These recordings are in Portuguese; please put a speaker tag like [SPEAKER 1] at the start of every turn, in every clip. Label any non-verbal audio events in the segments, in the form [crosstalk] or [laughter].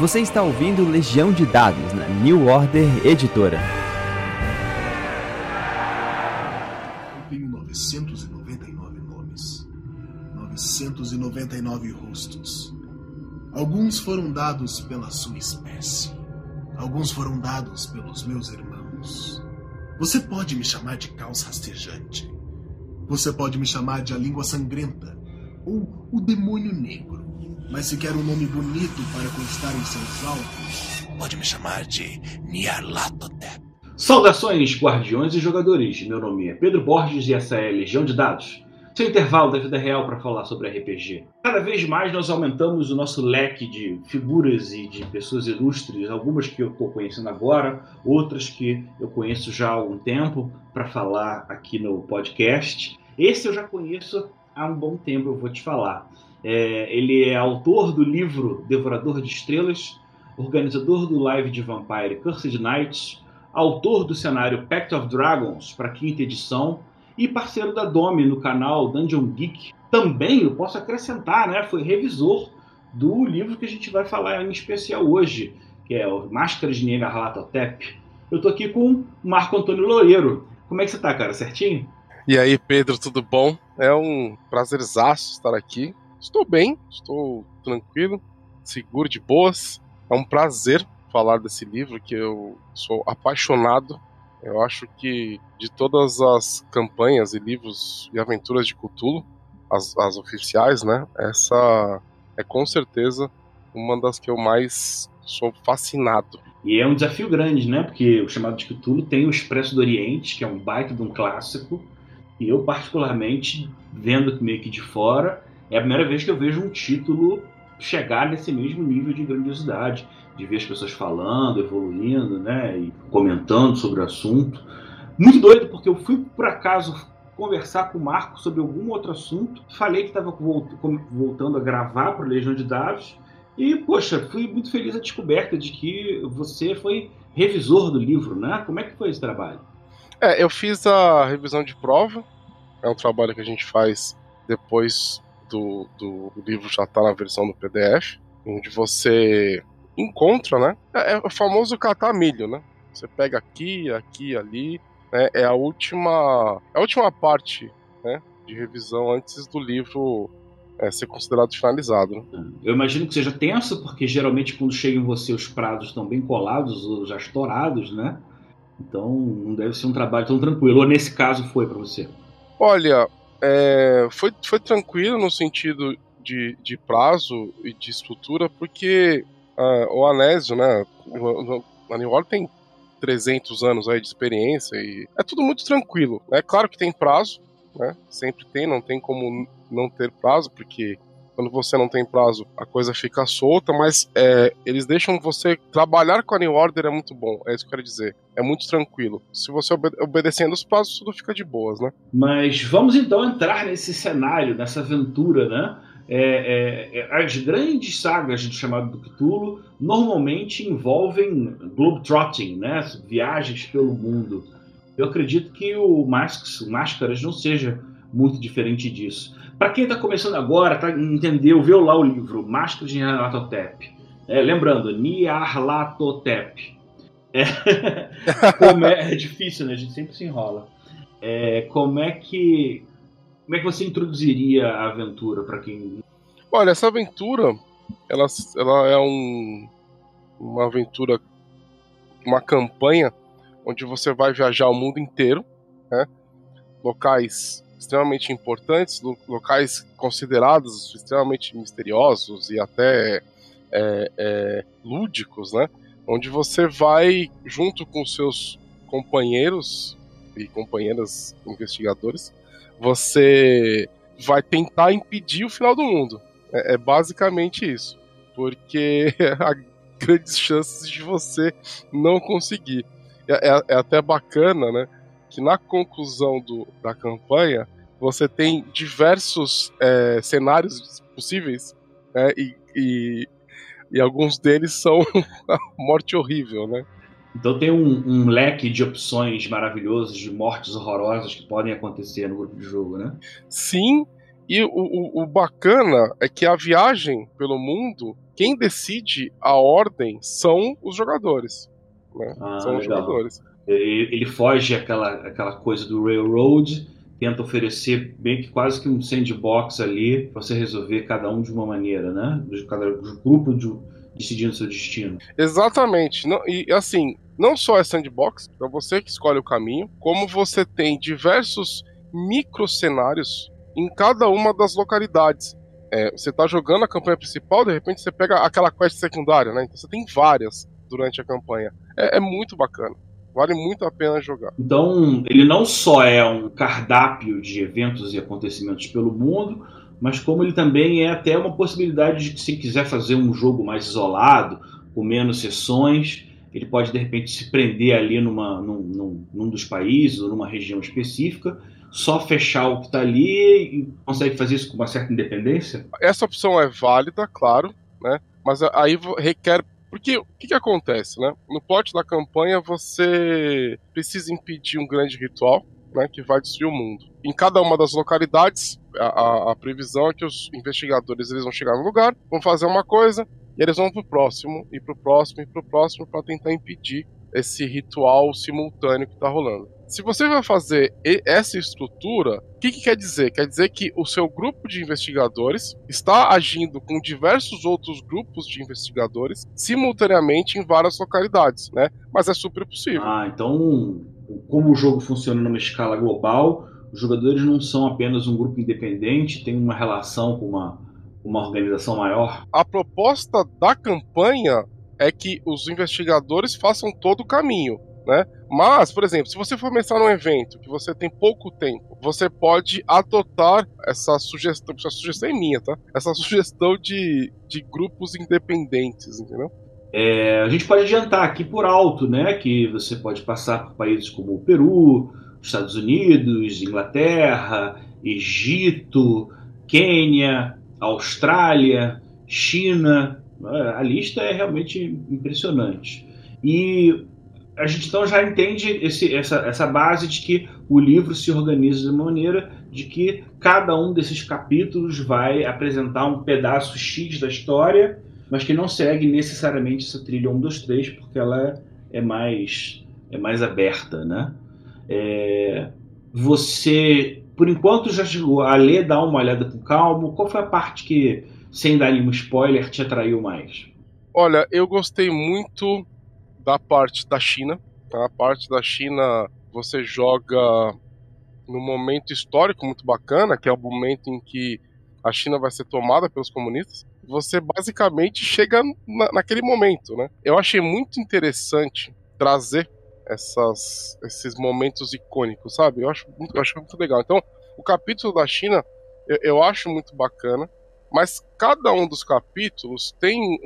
[SPEAKER 1] Você está ouvindo Legião de Dados na New Order Editora.
[SPEAKER 2] Eu tenho 999 nomes, 999 rostos. Alguns foram dados pela sua espécie, alguns foram dados pelos meus irmãos. Você pode me chamar de caos rastejante. Você pode me chamar de a língua sangrenta ou o demônio negro. Mas se quer um nome bonito para constar em seus alvos, pode me chamar de Nyarlathotep.
[SPEAKER 3] Saudações, guardiões e jogadores. Meu nome é Pedro Borges e essa é Legião de Dados. Seu intervalo da vida real para falar sobre RPG. Cada vez mais nós aumentamos o nosso leque de figuras e de pessoas ilustres, algumas que eu estou conhecendo agora, outras que eu conheço já há algum tempo, para falar aqui no podcast. Esse eu já conheço há um bom tempo, eu vou te falar. É, ele é autor do livro Devorador de Estrelas, organizador do live de Vampire Cursed Knights, autor do cenário Pact of Dragons para quinta edição e parceiro da Domi no canal Dungeon Geek. Também, eu posso acrescentar, né, foi revisor do livro que a gente vai falar em especial hoje, que é o Máscaras de Nyarlathotep. Eu tô aqui com o Marco Antônio Loureiro. Como é que você tá, cara? Certinho?
[SPEAKER 4] E aí, Pedro, tudo bom? É um prazerzaço estar aqui. Estou bem, estou tranquilo, seguro, de boas. É um prazer falar desse livro que eu sou apaixonado. Eu acho que de todas as campanhas e livros e aventuras de Cthulhu, as, as oficiais, né? Essa é com certeza uma das que eu mais sou fascinado.
[SPEAKER 3] E é um desafio grande, né? Porque o chamado de Cthulhu tem o Expresso do Oriente, que é um baita de um clássico. E eu, particularmente, vendo meio que de fora, é a primeira vez que eu vejo um título chegar nesse mesmo nível de grandiosidade, de ver as pessoas falando, evoluindo, né, e comentando sobre o assunto. Muito doido, porque eu fui por acaso conversar com o Marco sobre algum outro assunto, falei que estava voltando a gravar para Legião de Dados, e, poxa, fui muito feliz a descoberta de que você foi revisor do livro, né? Como é que foi esse trabalho?
[SPEAKER 4] É, eu fiz a revisão de prova, é um trabalho que a gente faz depois do, do livro já está na versão do PDF, onde você encontra, né? É, é o famoso catar milho, né? Você pega aqui, aqui, ali, né? É a última, é a última parte, né? De revisão antes do livro é, ser considerado finalizado. Né?
[SPEAKER 3] Eu imagino que seja tenso, porque geralmente quando chegam em você os prazos estão bem colados ou já estourados, né? Então não deve ser um trabalho tão tranquilo. Ou nesse caso foi para você?
[SPEAKER 4] Olha, é, foi, foi tranquilo no sentido de, de prazo e de estrutura, porque uh, o Anésio, né, a New Orleans tem 300 anos aí de experiência e é tudo muito tranquilo. É claro que tem prazo, né, sempre tem, não tem como não ter prazo, porque quando você não tem prazo, a coisa fica solta, mas é, eles deixam você trabalhar com a New Order é muito bom, é isso que eu quero dizer. É muito tranquilo. Se você obede obedecendo os prazos, tudo fica de boas, né?
[SPEAKER 3] Mas vamos então entrar nesse cenário, nessa aventura, né? É, é, é as grandes sagas do chamado do Cthulhu normalmente envolvem globetrotting, né? Viagens pelo mundo. Eu acredito que o Masks, o Máscaras não seja muito diferente disso. Para quem está começando agora, tá, entendeu, viu lá o livro Máscara de Nyarlathotep. É, lembrando, Nyarlathotep. É, [laughs] como é, é, difícil, né? A gente sempre se enrola. É, como é que como é que você introduziria a aventura para quem?
[SPEAKER 4] Olha, essa aventura, ela, ela é um, uma aventura, uma campanha onde você vai viajar o mundo inteiro, né? locais extremamente importantes, locais considerados extremamente misteriosos e até é, é, lúdicos, né? Onde você vai, junto com seus companheiros e companheiras investigadores, você vai tentar impedir o final do mundo. É, é basicamente isso. Porque [laughs] há grandes chances de você não conseguir. É, é, é até bacana, né? Que na conclusão do, da campanha você tem diversos é, cenários possíveis, né? E, e, e, alguns deles são [laughs] morte horrível, né?
[SPEAKER 3] Então tem um, um, leque de opções maravilhosas de mortes horrorosas que podem acontecer no grupo de jogo, né?
[SPEAKER 4] Sim, E o, o, o, bacana é que a viagem pelo mundo, quem decide a ordem são os jogadores. Né? Ah, são legal. os jogadores.
[SPEAKER 3] Ele foge aquela, aquela coisa do railroad, tenta oferecer bem que quase que um sandbox ali para você resolver cada um de uma maneira, né? Cada grupo de, decidindo seu destino.
[SPEAKER 4] Exatamente. Não, e assim, não só é sandbox, é você que escolhe o caminho, como você tem diversos micro cenários em cada uma das localidades. É, você está jogando a campanha principal, de repente você pega aquela quest secundária, né? Então você tem várias durante a campanha. É, é muito bacana. Vale muito a pena jogar.
[SPEAKER 3] Então, ele não só é um cardápio de eventos e acontecimentos pelo mundo, mas como ele também é até uma possibilidade de que se quiser fazer um jogo mais isolado, com menos sessões, ele pode de repente se prender ali numa, num, num, num dos países ou numa região específica, só fechar o que está ali e consegue fazer isso com uma certa independência?
[SPEAKER 4] Essa opção é válida, claro, né? mas aí requer porque o que, que, acontece, né? No plot da campanha você precisa impedir um grande ritual, né, que vai destruir o mundo. Em cada uma das localidades, a, a, a previsão é que os investigadores eles vão chegar no lugar, vão fazer uma coisa e eles vão pro próximo e pro próximo e pro próximo para tentar impedir esse ritual simultâneo que está rolando. Se você vai fazer essa estrutura, o que, que, quer dizer? Quer dizer que o seu grupo de investigadores está agindo com diversos outros grupos de investigadores simultaneamente em várias localidades, né? Mas é super possível.
[SPEAKER 3] Ah, então, como o jogo funciona numa escala global, os jogadores não são apenas um grupo independente, tem uma relação com uma, uma organização maior?
[SPEAKER 4] A proposta da campanha é que os investigadores façam todo o caminho né? Mas, por exemplo, se você for pensar num evento que você tem pouco tempo, você pode adotar essa sugestão, essa sugestão é minha, tá? Essa [laughs] sugestão de, de grupos independentes, entendeu?
[SPEAKER 3] É, a gente pode adiantar aqui por alto, né, que você pode passar por países como o Peru, Estados Unidos, Inglaterra, Egito, Quênia, Austrália, China. A lista é realmente impressionante. E a gente então já entende esse, essa, essa base de que o livro se organiza de maneira de que cada um desses capítulos vai apresentar um pedaço X da história, mas que não segue necessariamente essa trilha 1, 2, 3, porque ela é mais, é mais aberta, né? É, você, por enquanto, já chegou a ler, dar uma olhada com calma. Qual foi a parte que, sem dar nenhum spoiler, te atraiu mais?
[SPEAKER 4] Olha, eu gostei muito da parte da China. Tá? A parte da China você joga num momento histórico muito bacana, que é o momento em que a China vai ser tomada pelos comunistas. Você basicamente chega na, naquele momento, né? Eu achei muito interessante trazer essas, esses momentos icônicos, sabe? Eu acho, muito, eu acho muito legal. Então, o capítulo da China eu, eu acho muito bacana mas cada um dos capítulos tem um,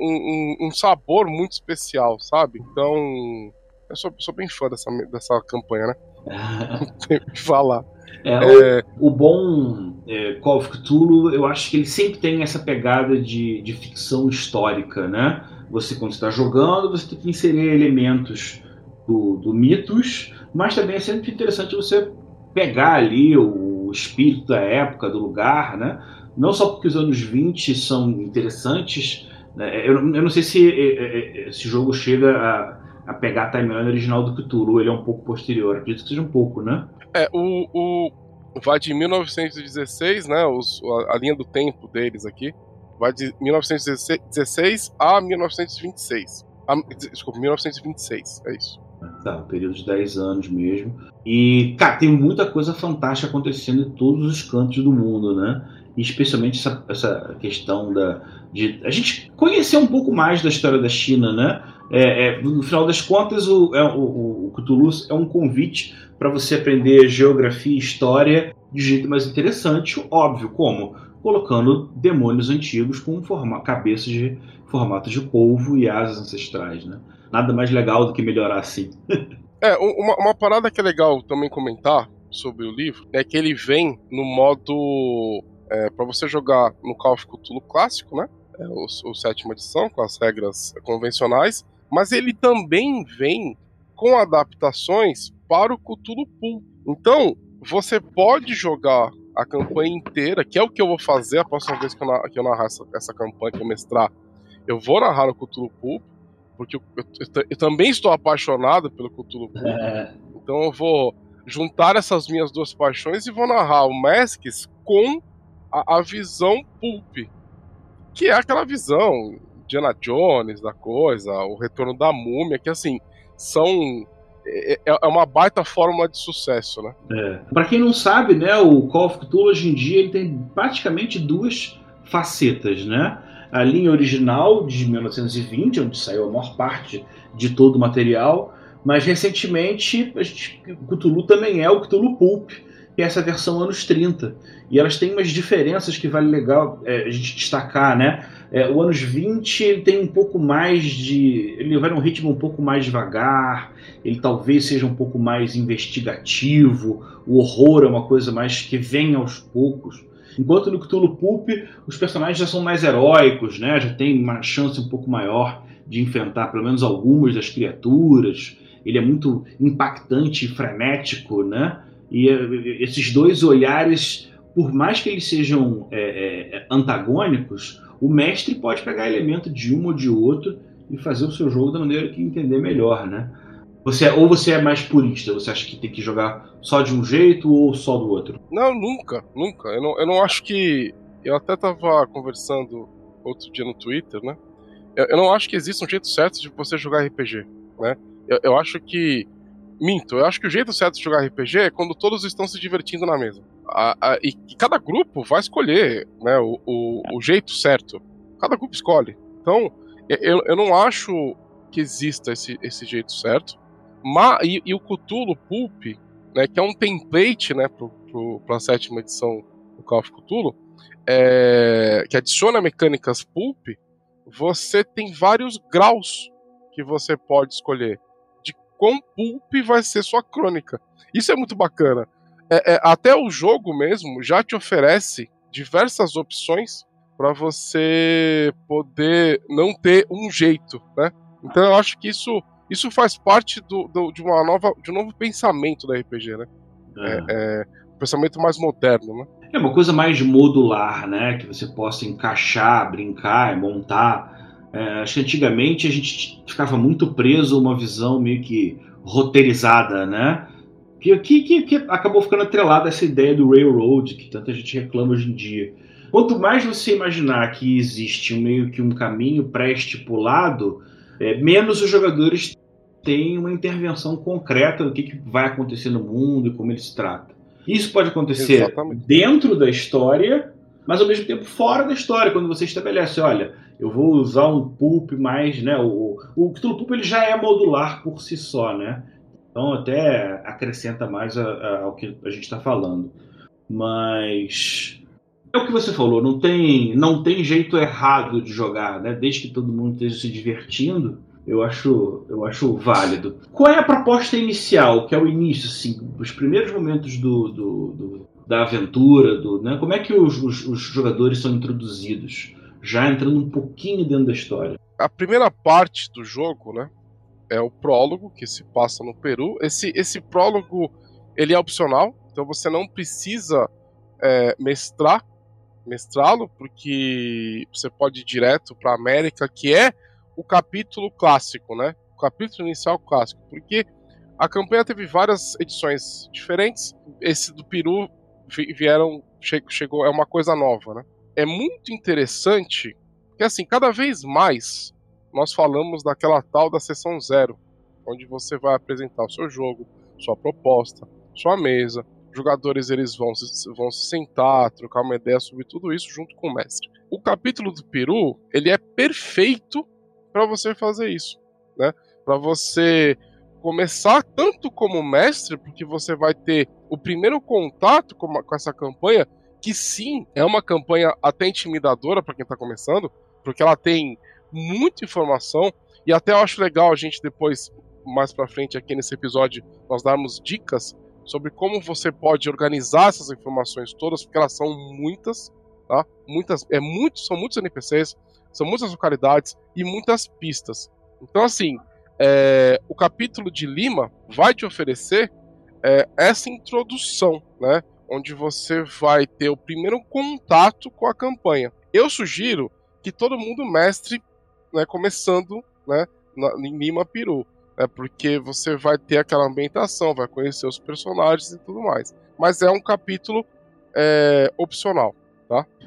[SPEAKER 4] um, um sabor muito especial, sabe? Então, eu sou, sou bem fã dessa, dessa campanha, né? [laughs] O que falar.
[SPEAKER 3] É, é... O, o, bom é, Call of Cthulhu, eu acho que ele sempre tem essa pegada de, de ficção histórica, né? Você, quando está jogando, você tem que inserir elementos do, do mitos, mas também é sempre interessante você pegar ali o espírito da época, do lugar, né? não só porque os anos 20 são interessantes, né? eu, eu, não sei se é, é, é, esse jogo chega a, a pegar a timeline original do Cthulhu, ele é um pouco posterior, acredito que seja um pouco, né?
[SPEAKER 4] É, o, o vai de 1916, né, os, a, a linha do tempo deles aqui, vai de 1916 a 1926. A, desculpa, 1926, é isso.
[SPEAKER 3] Tá, um período de 10 anos mesmo. E, cara, tem muita coisa fantástica acontecendo em todos os cantos do mundo, né? E especialmente essa, essa questão da, de a gente conhecer um pouco mais da história da China, né? É, é, no final das contas, o, é, o, o Cthulhu é um convite para você aprender geografia e história de jeito mais interessante, óbvio, como? Colocando demônios antigos com forma, cabeças de formato de polvo e asas ancestrais, né? Nada mais legal do que melhorar assim.
[SPEAKER 4] é, uma, uma parada que é legal também comentar sobre o livro é que ele vem no modo é, para você jogar no Call of Cthulhu clássico, né? É o, o sétima edição, com as regras convencionais, mas ele também vem com adaptações para o Cthulhu Pool. Então, você pode jogar a campanha inteira, que é o que eu vou fazer a próxima vez que eu, narrar, essa, essa campanha, que eu mestrar. Eu vou narrar no Cthulhu Pulp, porque eu, eu, eu, também estou apaixonado pelo Cthulhu. É. Então eu vou juntar essas minhas duas paixões e vou narrar o Masks com a, a visão Pulp, que é aquela visão Diana Jones da coisa, o retorno da múmia, que assim, são é, é, é uma baita fórmula de sucesso, né?
[SPEAKER 3] É. Para quem não sabe, né, o Call of Cthulhu hoje em dia ele tem praticamente duas facetas, né? A linha original de 1920, onde saiu a maior parte de todo o material, mas recentemente a gente, o Cthulhu também é o Cthulhu Pulp, que é essa versão anos 30. E elas têm umas diferenças que vale legal é, a gente destacar, né? É, o anos 20 ele tem um pouco mais de. ele vai num ritmo um pouco mais devagar, ele talvez seja um pouco mais investigativo, o horror é uma coisa mais que vem aos poucos. Enquanto no Cthulhu Pulp os personagens já são mais heróicos, né? já tem uma chance um pouco maior de enfrentar pelo menos algumas das criaturas. Ele é muito impactante e frenético, né? E eh, esses dois olhares, por mais que eles sejam é, é, antagônicos, o mestre pode pegar elemento de um ou de outro e fazer o seu jogo da maneira que entender melhor, né? Você, ou você é mais purista, você acha que tem que jogar só de um jeito ou só do outro?
[SPEAKER 4] Não, nunca, nunca. Eu não, eu não acho que. Eu até tava conversando outro dia no Twitter, né? Eu, eu não acho que exista um jeito certo de você jogar RPG, né? Eu, eu acho que. Minto, eu acho que o jeito certo de jogar RPG é quando todos estão se divertindo na mesa. A, a, e, e, cada grupo vai escolher né, o, o, o, jeito certo. Cada grupo escolhe. Então, eu, eu não acho que exista esse, esse jeito certo. Mas, e, e o Cthulhu Pulp, né, que é um template né, para a sétima edição do Call of Cthulhu, é, que adiciona mecânicas Pulp, você tem vários graus que você pode escolher de quão Pulp vai ser sua crônica. Isso é muito bacana. É, é, até o jogo mesmo já te oferece diversas opções para você poder não ter um jeito, né? Então eu acho que isso isso faz parte do, do, de uma nova, de um novo pensamento da RPG, né? É. É, é, um pensamento mais moderno, né?
[SPEAKER 3] É uma coisa mais modular, né? Que você possa encaixar, brincar, montar. É, acho que antigamente a gente ficava muito preso a uma visão meio que roteirizada, né? Que, que, que, acabou ficando atrelada essa ideia do railroad, que tanta gente reclama hoje em dia. Quanto mais você imaginar que existe um, meio que um caminho pré-estipulado, é, menos os jogadores têm uma intervenção concreta do que, que, vai acontecer no mundo e como ele se trata. Isso pode acontecer Exatamente. dentro da história, mas ao mesmo tempo fora da história, quando você estabelece, olha, eu vou usar um pulp mais, né? O, o Cthulhu Pulp ele já é modular por si só, né? Então até acrescenta mais a, a, ao que a gente está falando. Mas é o que você falou, não tem, não tem jeito errado de jogar, né? Desde que todo mundo esteja se divertindo, eu acho, eu acho válido. Qual é a proposta inicial, que é o início, assim, os primeiros momentos do, do, do da aventura, do, né? Como é que os, os, os jogadores são introduzidos? Já entrando um pouquinho dentro da história.
[SPEAKER 4] A primeira parte do jogo, né? É o prólogo que se passa no Peru. Esse, esse prólogo ele é opcional, então você não precisa é, mestrar mestrá-lo, porque você pode ir direto para a América, que é o capítulo clássico, né? O capítulo inicial clássico, porque a campanha teve várias edições diferentes. Esse do Peru vieram chegou é uma coisa nova, né? É muito interessante que assim cada vez mais nós falamos daquela tal da sessão zero, onde você vai apresentar o seu jogo, sua proposta, sua mesa, jogadores eles vão se, vão se sentar, trocar uma ideia sobre tudo isso junto com o mestre. O capítulo do Peru, ele é perfeito para você fazer isso, né? Para você começar tanto como mestre, porque você vai ter o primeiro contato com, com essa campanha, que sim, é uma campanha até intimidadora para quem está começando, porque ela tem muita informação e até eu acho legal a gente depois mais para frente aqui nesse episódio nós darmos dicas sobre como você pode organizar essas informações todas, porque elas são muitas, tá? Muitas, é muito, são muitos NPCs, são muitas localidades e muitas pistas. Então, assim, é, o capítulo de Lima vai te oferecer é, essa introdução, né? onde você vai ter o primeiro contato com a campanha. Eu sugiro que todo mundo mestre, né, começando, né, na, em Lima Peru, né, porque você vai ter aquela ambientação, vai conhecer os personagens e tudo mais. Mas é um capítulo é, opcional?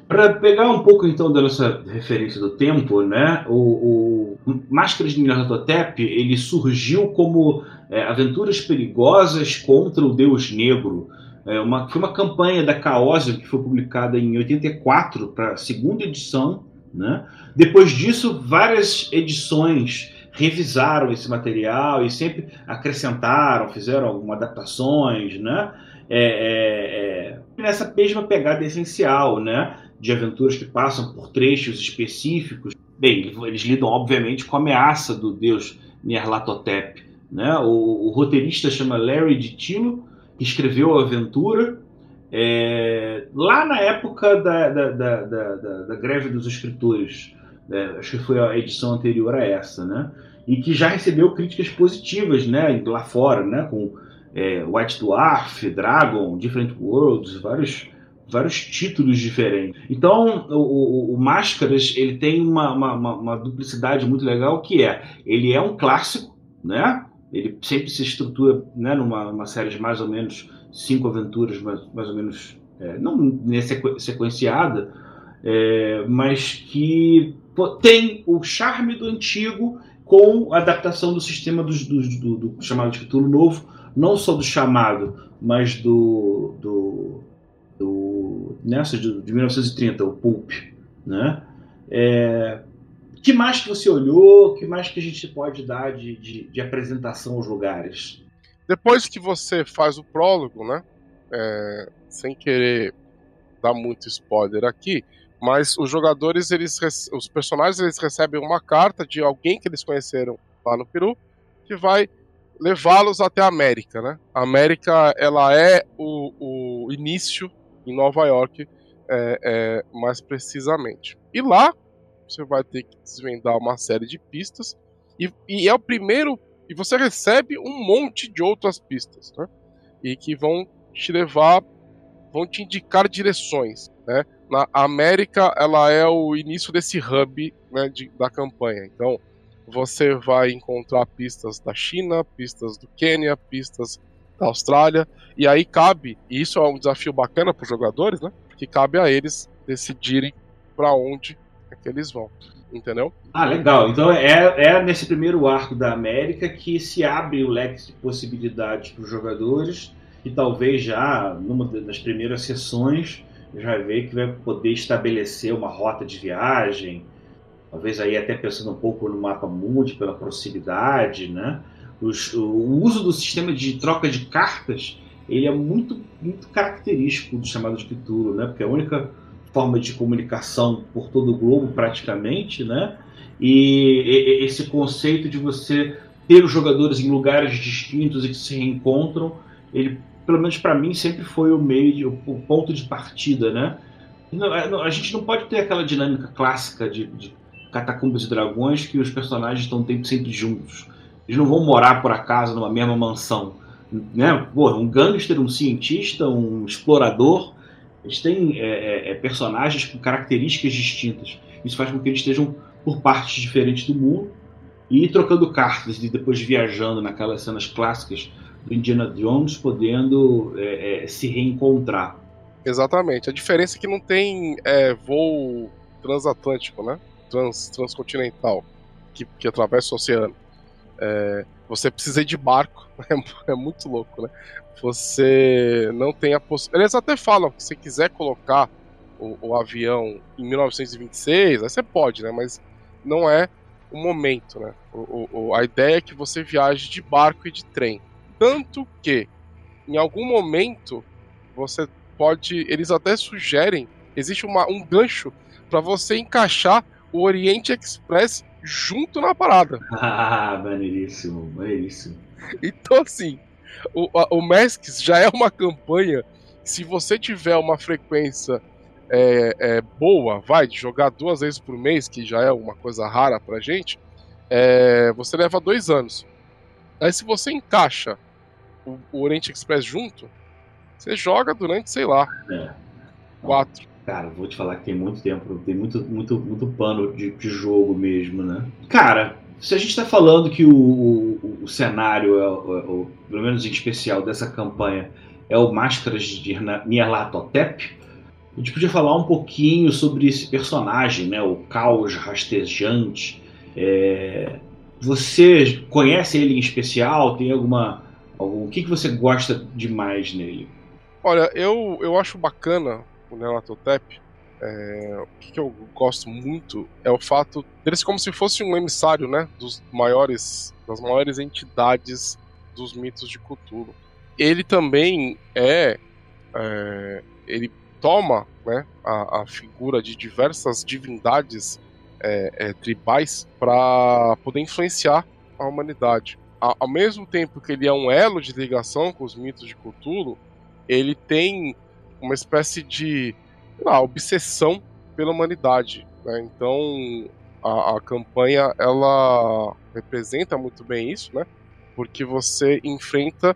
[SPEAKER 3] Para pegar um pouco então da nossa referência do tempo, né, o, o Máscaras de Nyarlathotep ele surgiu como é, aventuras perigosas contra o Deus Negro. É uma, foi uma campanha da Caosium que foi publicada em 84 para a segunda edição. Né? Depois disso, várias edições revisaram esse material e sempre acrescentaram, fizeram algumas adaptações, né? É, é, é, nessa mesma pegada essencial, né? De aventuras que passam por trechos específicos. Bem, eles lidam, obviamente, com a ameaça do deus Nyarlathotep. Né? O, o roteirista chama Larry DiTillo, que escreveu a aventura é, lá na época da, da, da, da, greve dos escritores. Né? Acho que foi a edição anterior a essa, né? E que já recebeu críticas positivas, né? Lá fora, né? Com é, White Dwarf, Dragon, Different Worlds, vários, vários títulos diferentes. Então, o, o, Máscaras ele tem uma, uma, uma, duplicidade muito legal que é, ele é um clássico, né? Ele sempre se estrutura né, numa, série de mais ou menos cinco aventuras, mais, mais ou menos, é, não sequenciada, é, mas que tem o charme do antigo com a adaptação do sistema do, do, do, do chamado de novo, não só do chamado, mas do, do, do nessa de, de 1930, o Pulp, né? É, que mais que você olhou? que mais que a gente pode dar de, de, de apresentação aos lugares?
[SPEAKER 4] Depois que você faz o prólogo, né? É, sem querer dar muito spoiler aqui, mas os jogadores, eles, os personagens, eles recebem uma carta de alguém que eles conheceram lá no Peru, que vai levá-los até a América, né? A América, ela é o, o início em Nova York, é, é, mais precisamente. E lá, você vai ter que desvendar uma série de pistas, e, e é o primeiro, e você recebe um monte de outras pistas, né? E que vão te levar, vão te indicar direções, né? Na América, ela é o início desse hub né, de, da campanha. Então, você vai encontrar pistas da China, pistas do Quênia, pistas da Austrália, e aí cabe, e isso é um desafio bacana para os jogadores, né? Que cabe a eles decidirem para onde é que eles vão, entendeu?
[SPEAKER 3] Ah, legal. Então é, é nesse primeiro arco da América que se abre o leque de possibilidades para os jogadores e talvez já numa das primeiras sessões já vê que vai poder estabelecer uma rota de viagem, talvez aí até pensando um pouco no mapa mundi pela proximidade, né? Os, o uso do sistema de troca de cartas ele é muito, muito característico do chamado de Cthulhu, né? Porque é a única forma de comunicação por todo o globo praticamente, né? E, e esse conceito de você ter os jogadores em lugares distintos e que se reencontram, ele pelo menos para mim sempre foi o meio, o ponto de partida, né? A gente não pode ter aquela dinâmica clássica de, de Catacumbas e Dragões que os personagens estão sempre juntos. Eles não vão morar por acaso numa mesma mansão. Né? Pô, um gangster, um cientista, um explorador, eles têm é, é, é, personagens com características distintas. Isso faz com que eles estejam por partes diferentes do mundo e trocando cartas e depois viajando naquelas cenas clássicas do Indiana Jones podendo é, é, se reencontrar.
[SPEAKER 4] Exatamente. A diferença é que não tem é, voo transatlântico, né? trans, transcontinental que, que atravessa o oceano. É, você precisa ir de barco, [laughs] é, é, muito louco, né? Você não tem a possibilidade. Eles até falam que se quiser colocar o, o, avião em 1926, aí você pode, né? Mas não é o momento, né? O, o, a ideia é que você viaje de barco e de trem. Tanto que, em algum momento, você pode. Eles até sugerem. Existe uma, um gancho para você encaixar o Oriente Express junto na parada. [laughs]
[SPEAKER 3] Ah, maneiríssimo, maneiríssimo.
[SPEAKER 4] Então, assim, o, o Masks já é uma campanha. Se você tiver uma frequência é, é, boa, vai, de jogar duas vezes por mês, que já é uma coisa rara pra gente, é, você leva dois anos. Aí, se você encaixa o, o Oriente Express junto, Você joga durante, sei lá,
[SPEAKER 3] É.
[SPEAKER 4] quatro.
[SPEAKER 3] Cara, vou te falar que tem muito tempo, tem muito, muito, muito pano de, de jogo mesmo, né? Cara, se a gente tá falando que o, o, o cenário, é, é pelo menos em especial dessa campanha, é o Máscaras de Nyarlathotep, a gente podia falar um pouquinho sobre esse personagem, né? O caos rastejante. É, Você conhece ele em especial? Tem alguma. Algum... O que, que você gosta demais nele?
[SPEAKER 4] Olha, eu, eu acho bacana o Nelatotep. É, o que, que eu gosto muito é o fato dele ser como se fosse um emissário, né, dos maiores, das maiores entidades dos mitos de Cthulhu. Ele também é, é, ele toma, né, a, a figura de diversas divindades é, é, tribais para poder influenciar a humanidade. A- ao mesmo tempo que ele é um elo de ligação com os mitos de Cthulhu, ele tem uma espécie de lá, obsessão pela humanidade. né? Então a, a campanha ela representa muito bem isso, né? Porque você enfrenta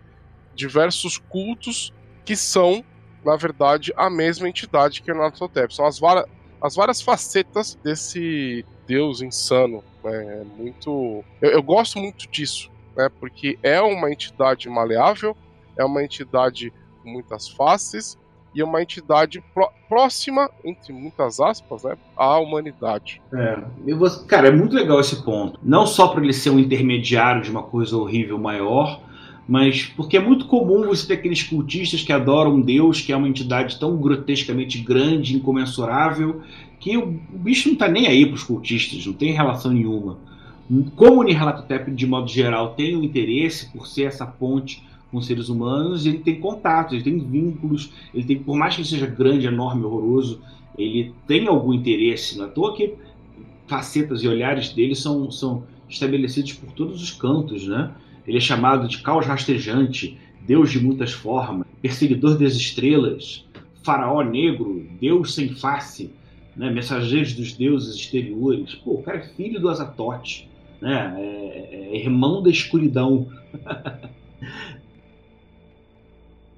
[SPEAKER 4] diversos cultos que são, na verdade, a mesma entidade que o Natotep. São as, vara- as várias facetas desse deus insano. Né? É muito. Eu, eu gosto muito disso, né? Porque é uma entidade maleável, é uma entidade com muitas faces e é uma entidade pró- próxima, entre muitas aspas, né, à humanidade.
[SPEAKER 3] É, vou- cara, é muito legal esse ponto. Não só para ele ser um intermediário de uma coisa horrível maior, mas porque é muito comum você ter aqueles cultistas que adoram um deus que é uma entidade tão grotescamente grande, incomensurável, que o, bicho não tá nem aí pros cultistas, não tem relação nenhuma. Como o Nyarlathotep, de modo geral, tem um interesse por ser essa ponte com seres humanos, ele tem contatos, ele tem vínculos, ele tem, por mais que ele seja grande, enorme, horroroso, ele tem algum interesse, não é toa que facetas e olhares dele são, são estabelecidos por todos os cantos, né? Ele é chamado de caos rastejante, deus de muitas formas, perseguidor das estrelas, faraó negro, deus sem face, né? mensageiros dos deuses exteriores. Pô, o cara é filho do Azatote, né? é, é irmão da escuridão. [laughs]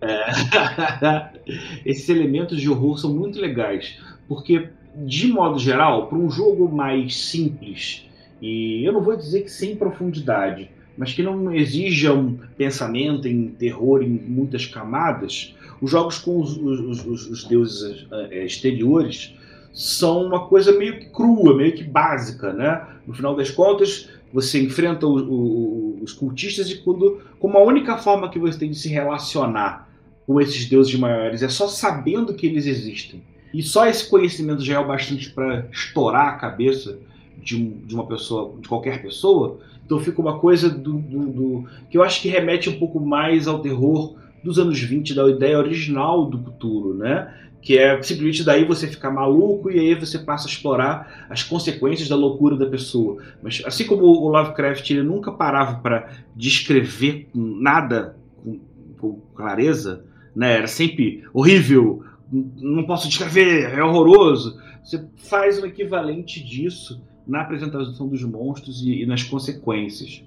[SPEAKER 3] É. [laughs] Esses elementos de horror são muito legais, porque, de modo geral, para um jogo mais simples, e eu não vou dizer que sem profundidade, mas que não exija um pensamento em terror em muitas camadas, os jogos com os, os- os- os deuses eh, exteriores são uma coisa meio que crua, meio que básica, né? No final das contas, você enfrenta o- o- os cultistas e quando, como a única forma que você tem de se relacionar com esses deuses maiores é só sabendo que eles existem. E só esse conhecimento já é o bastante para estourar a cabeça de, de uma pessoa, de qualquer pessoa. Então fica uma coisa do, do- do- que eu acho que remete um pouco mais ao terror dos anos 20, da ideia original do Cthulhu, né? Que é simplesmente daí você ficar maluco e aí você passa a explorar as consequências da loucura da pessoa. Mas assim como o Lovecraft ele nunca parava para descrever nada com, com clareza, né? Era sempre horrível, não posso descrever, é horroroso. Você faz o equivalente disso na apresentação dos monstros e, e nas consequências.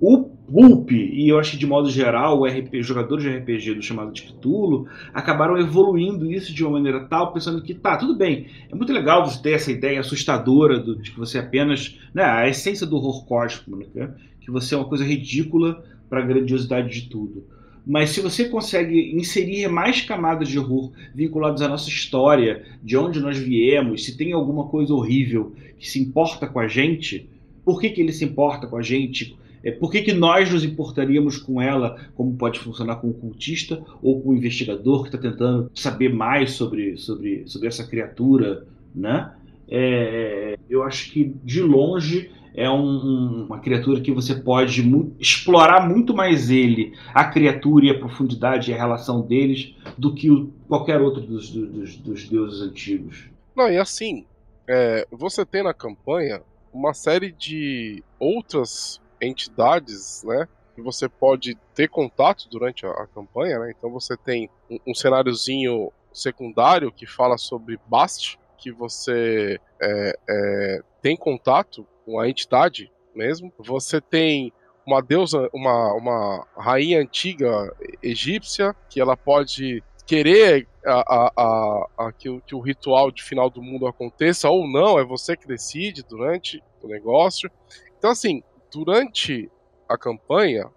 [SPEAKER 3] O Pulp, e eu acho que de modo geral, o RP, os jogadores de RPG do chamado de Cthulhu acabaram evoluindo isso de uma maneira tal, pensando que tá, tudo bem, é muito legal você ter essa ideia assustadora do- de que você é apenas. Né, a essência do horror cósmico, né, que você é uma coisa ridícula para a grandiosidade de tudo. Mas se você consegue inserir mais camadas de horror vinculadas à nossa história, de onde nós viemos, se tem alguma coisa horrível que se importa com a gente, por que, que ele se importa com a gente? É, por que, que nós nos importaríamos com ela, como pode funcionar com o cultista ou com o investigador que está tentando saber mais sobre, sobre, sobre essa criatura, né? É, eu acho que de longe é um- um- uma criatura que você pode mu- explorar muito mais ele, a criatura e a profundidade e a relação deles, do que o- qualquer outro dos, dos- dos deuses antigos.
[SPEAKER 4] Não, e assim, é, você tem na campanha uma série de outras entidades, né? Que você pode ter contato durante a, a campanha, né? Então você tem um, um cenáriozinho secundário que fala sobre Bast, que você é, é, tem contato com a entidade mesmo. Você tem uma deusa, uma, uma rainha antiga egípcia, que ela pode querer a, a, a, que, o, que o ritual de final do mundo aconteça ou não, é você que decide durante o negócio. Então, assim, durante a campanha,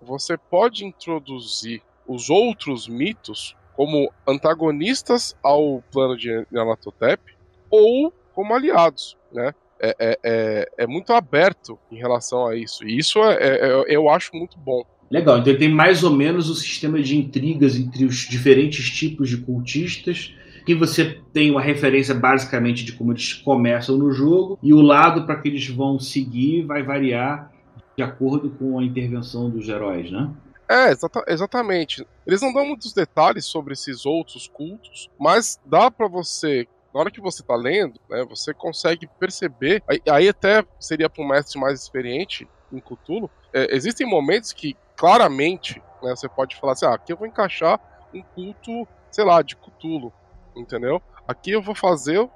[SPEAKER 4] você pode introduzir os outros mitos como antagonistas ao plano de Nyarlathotep ou como aliados, né? É, é, é, é, muito aberto em relação a isso. E isso é, é, eu acho muito bom.
[SPEAKER 3] Legal, então ele tem mais ou menos o sistema de intrigas entre os diferentes tipos de cultistas, que você tem uma referência basicamente de como eles começam no jogo, e o lado para que eles vão seguir vai variar de acordo com a intervenção dos heróis, né?
[SPEAKER 4] É, exata exatamente. Eles não dão muitos detalhes sobre esses outros cultos, mas dá para você na hora que você tá lendo, né, você consegue perceber, aí, aí até seria para um mestre mais experiente em Cthulhu, é, existem momentos que claramente né, você pode falar assim, ah, aqui eu vou encaixar um culto, sei lá, de Cthulhu, entendeu? Aqui eu vou fazer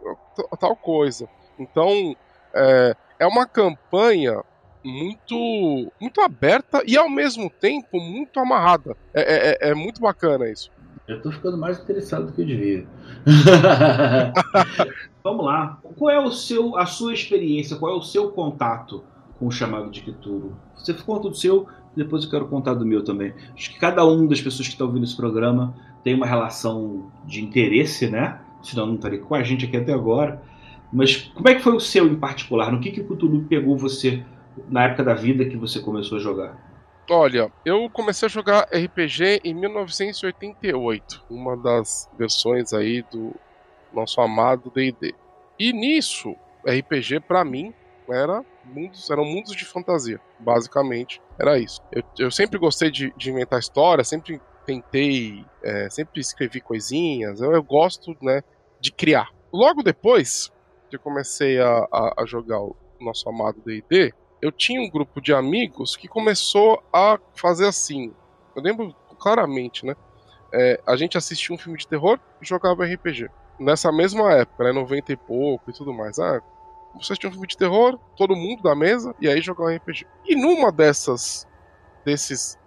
[SPEAKER 4] tal coisa. Então, é, é uma campanha muito muito aberta e ao mesmo tempo muito amarrada. É, é, é, é muito bacana isso.
[SPEAKER 3] Eu tô ficando mais interessado do que eu devia. [laughs] Vamos lá. Qual é o seu, a sua experiência? Qual é o seu contato com o chamado de Kituro? Você conta do seu, depois eu quero contar do meu também. Acho que cada um das pessoas que está ouvindo esse programa tem uma relação de interesse, né? Senão não estaria com a gente aqui até agora. Mas como é que foi o seu em particular? No que, que o Cthulhu pegou você na época da vida que você começou a jogar?
[SPEAKER 4] Olha, eu comecei a jogar RPG em 1988, uma das versões aí do nosso amado D&D. E nisso, RPG para mim era mundos, eram mundos de fantasia, basicamente era isso. Eu, eu sempre gostei de, de, inventar história, sempre tentei, é, sempre escrevi coisinhas. Eu, eu, gosto, né, de criar. Logo depois que eu comecei a, a, a jogar o nosso amado D&D, eu tinha um grupo de amigos que começou a fazer assim. Eu lembro claramente, né? É, a gente assistia um filme de terror e jogava RPG. Nessa mesma época, né? 90 e pouco e tudo mais. Ah, você assistia um filme de terror, todo mundo da mesa, e aí jogava RPG. E numa dessas. desses.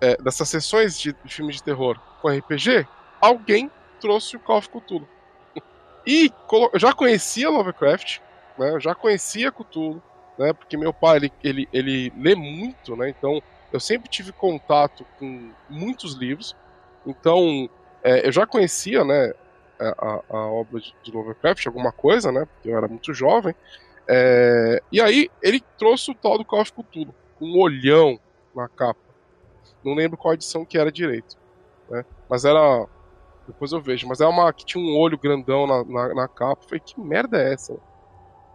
[SPEAKER 4] É, dessas sessões de, filme de terror com RPG, alguém trouxe o Call of Cthulhu. [laughs] E eu já conhecia Lovecraft, né? Eu já conhecia Cthulhu né? Porque meu pai ele, ele, ele lê muito, né? Então eu sempre tive contato com muitos livros. Então é, eu já conhecia, né? A, a obra de Lovecraft, alguma coisa, né? Porque eu era muito jovem. É, e aí ele trouxe o tal do Call of Cthulhu, um olhão na capa. Não lembro qual edição que era direito, né? Mas era depois eu vejo. Mas é uma que tinha um olho grandão na, na, na capa. Eu falei, que merda é essa?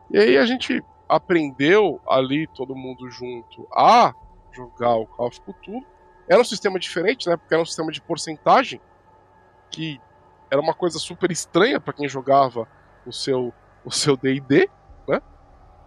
[SPEAKER 4] E aí a gente aprendeu ali, todo mundo junto, a jogar o Call of Cthulhu. Era um sistema diferente, né? Porque era um sistema de porcentagem, que era uma coisa super estranha para quem jogava o seu o seu D&D, né?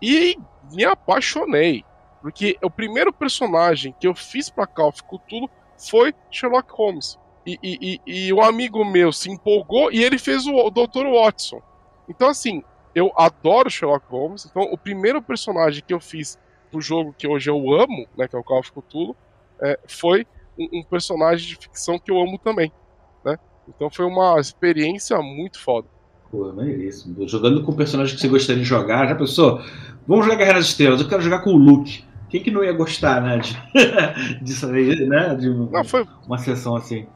[SPEAKER 4] E me apaixonei, porque o primeiro personagem que eu fiz para Call of Cthulhu foi Sherlock Holmes. E, e, e, e um amigo meu se empolgou e ele fez o, o Dr. Watson. Então, assim, eu adoro Sherlock Holmes, então o primeiro personagem que eu fiz pro jogo que hoje eu amo, né, que é o Call of Cthulhu, é, foi um, um, personagem de ficção que eu amo também, né? Então foi uma experiência muito foda.
[SPEAKER 3] Pô, maneiríssimo. Jogando com o personagem que você gostaria de jogar, já pensou? Vamos jogar Guerra das Estrelas, eu quero jogar com o Luke. Quem que não ia gostar, né? De, [laughs] disso aí, né? De
[SPEAKER 4] não, foi...
[SPEAKER 3] uma sessão assim.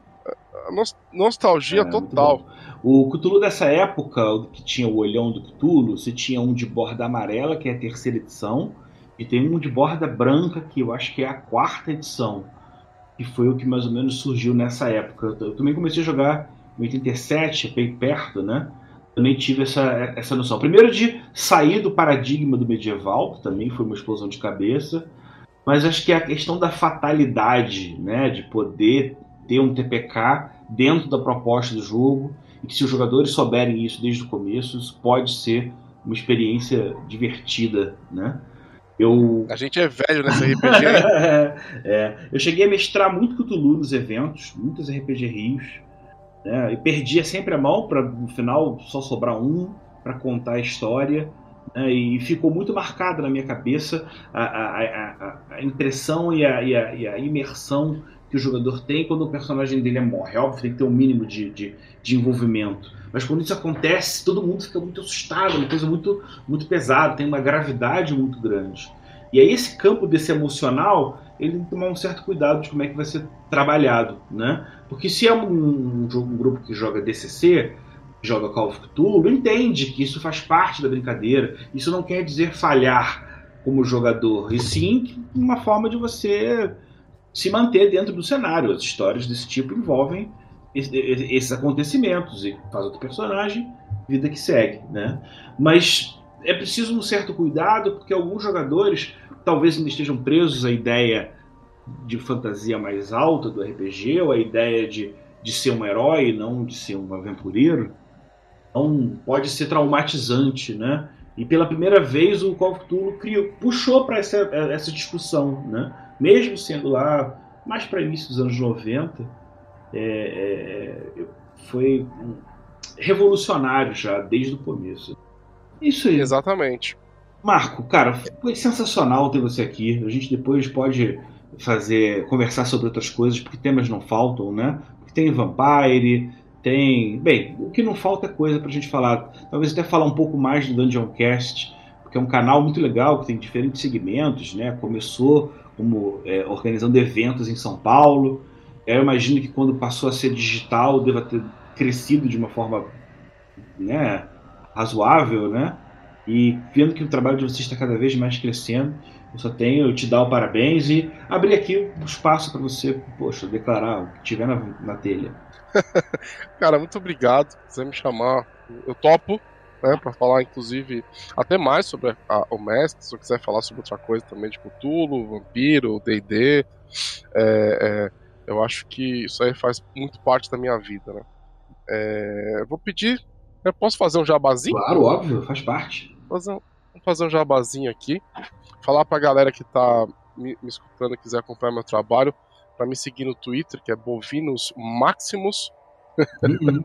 [SPEAKER 4] Nostalgia é, total.
[SPEAKER 3] O Cthulhu dessa época, que tinha o olhão do Cthulhu, você tinha um de borda amarela, que é a terceira edição, e tem um de borda branca, que eu acho que é a quarta edição, que foi o que mais ou menos surgiu nessa época. Eu também comecei a jogar em 87, bem perto, né? Também tive essa, essa noção. Primeiro de sair do paradigma do medieval, que também foi uma explosão de cabeça, mas acho que a questão da fatalidade, né? De poder ter um TPK dentro da proposta do jogo e que se os jogadores souberem isso desde o começo, isso pode ser uma experiência divertida, né? Eu...
[SPEAKER 4] A gente é velho nessa RPG. [laughs]
[SPEAKER 3] é, eu cheguei a mestrar muito Cthulhu nos eventos, muitos RPG Rios, né? e perdia sempre a mão para no final só sobrar um para contar a história. Né? E ficou muito marcada na minha cabeça a, a, a, a impressão e, e, e a, imersão que o jogador tem quando o personagem dele morre. É óbvio, tem que ter um mínimo de, de, de, envolvimento. Mas quando isso acontece, todo mundo fica muito assustado, é uma coisa muito, muito pesada, tem uma gravidade muito grande. E aí esse campo desse emocional, ele tem que tomar um certo cuidado de como é que vai ser trabalhado, né? Porque se é um, um, um grupo que joga DCC, joga Call of Cthulhu, entende que isso faz parte da brincadeira. Isso não quer dizer falhar como jogador, e sim uma forma de você se manter dentro do cenário. As histórias desse tipo envolvem esses acontecimentos e faz outro personagem, vida que segue, né? Mas é preciso um certo cuidado porque alguns jogadores talvez ainda estejam presos à ideia de fantasia mais alta do RPG ou à ideia de, de ser um herói, não de ser um aventureiro. Então pode ser traumatizante, né? E pela primeira vez o Call of Cthulhu criou, puxou para essa, essa discussão, né? Mesmo sendo lá mais para início dos anos 90, é, é, foi revolucionário já desde o começo.
[SPEAKER 4] Isso aí. Exatamente.
[SPEAKER 3] Marco, cara, foi sensacional ter você aqui. A gente depois pode fazer conversar sobre outras coisas, porque temas não faltam, né? Porque tem Vampire, tem. Bem, o que não falta é coisa pra gente falar. Talvez até falar um pouco mais do Dungeon Cast, porque é um canal muito legal que tem diferentes segmentos, né? Começou como é, organizando eventos em São Paulo. Eu imagino que quando passou a ser digital deva ter crescido de uma forma né, razoável, né? E vendo que o trabalho de vocês está cada vez mais crescendo, eu só tenho te dar o parabéns e abrir aqui um espaço para você, poxa, declarar o que tiver na, na telha. [laughs]
[SPEAKER 4] Cara, muito obrigado. Se quiser me chamar, eu topo, né, para falar inclusive até mais sobre a, a, o mestre, se eu quiser falar sobre outra coisa também de Cthulhu, Vampiro, D&D, é, é, eu acho que isso aí faz muito parte da minha vida, né. É, vou pedir, eu posso fazer um jabazinho?
[SPEAKER 3] Claro, óbvio, faz parte.
[SPEAKER 4] Fazer vou fazer um jabazinho aqui, falar pra galera que tá me, me escutando e quiser acompanhar meu trabalho, para me seguir no Twitter, que é Bovinos Maximus. Uhum.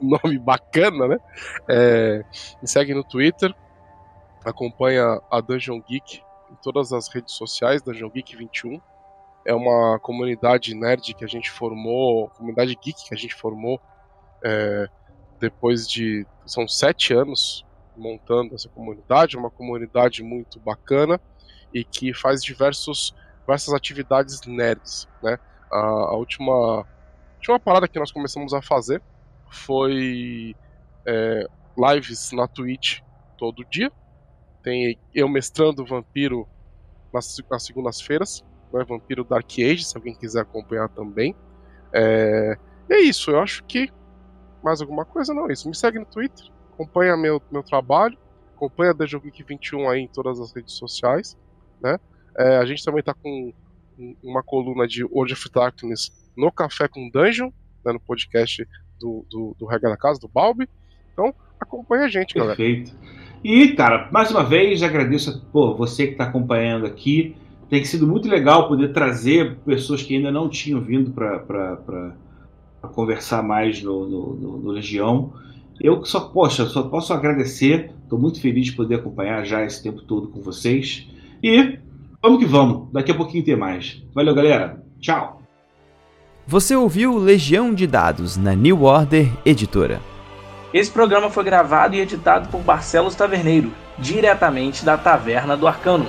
[SPEAKER 4] [laughs] Nome bacana, né? É, me segue no Twitter, acompanha a Dungeon Geek em todas as redes sociais, Dungeon Geek 21. É uma comunidade nerd que a gente formou, comunidade geek que a gente formou é, depois de. São sete anos montando essa comunidade, uma comunidade muito bacana e que faz diversos diversas atividades nerds, né? A, a última, última parada que nós começamos a fazer foi é, lives na Twitch todo dia. Tem eu mestrando Vampiro nas, nas segundas-feiras, né? Vampiro Dark Age, se alguém quiser acompanhar também. É, é isso, eu acho que mais alguma coisa não é isso. Me segue no Twitter, acompanha meu, meu trabalho, acompanha a Geek 21 aí em todas as redes sociais, né? É, a gente também está com uma coluna de World of Darkness no Café com Dungeon, né, no podcast do, do, do Regra da Casa, do Balbi. Então, acompanha a gente,
[SPEAKER 3] galera. Perfeito. E, cara, mais uma vez, agradeço por você que está acompanhando aqui. Tem sido muito legal poder trazer pessoas que ainda não tinham vindo para conversar mais no, no, no, no, Legião. Eu só, poxa, só posso agradecer. Estou muito feliz de poder acompanhar já esse tempo todo com vocês. E Vamos que vamos, daqui a pouquinho tem mais. Valeu, galera. Tchau.
[SPEAKER 1] Você ouviu Legião de Dados na New Order Editora.
[SPEAKER 5] Esse programa foi gravado e editado por Barcelos Taverneiro, diretamente da Taverna do Arcano.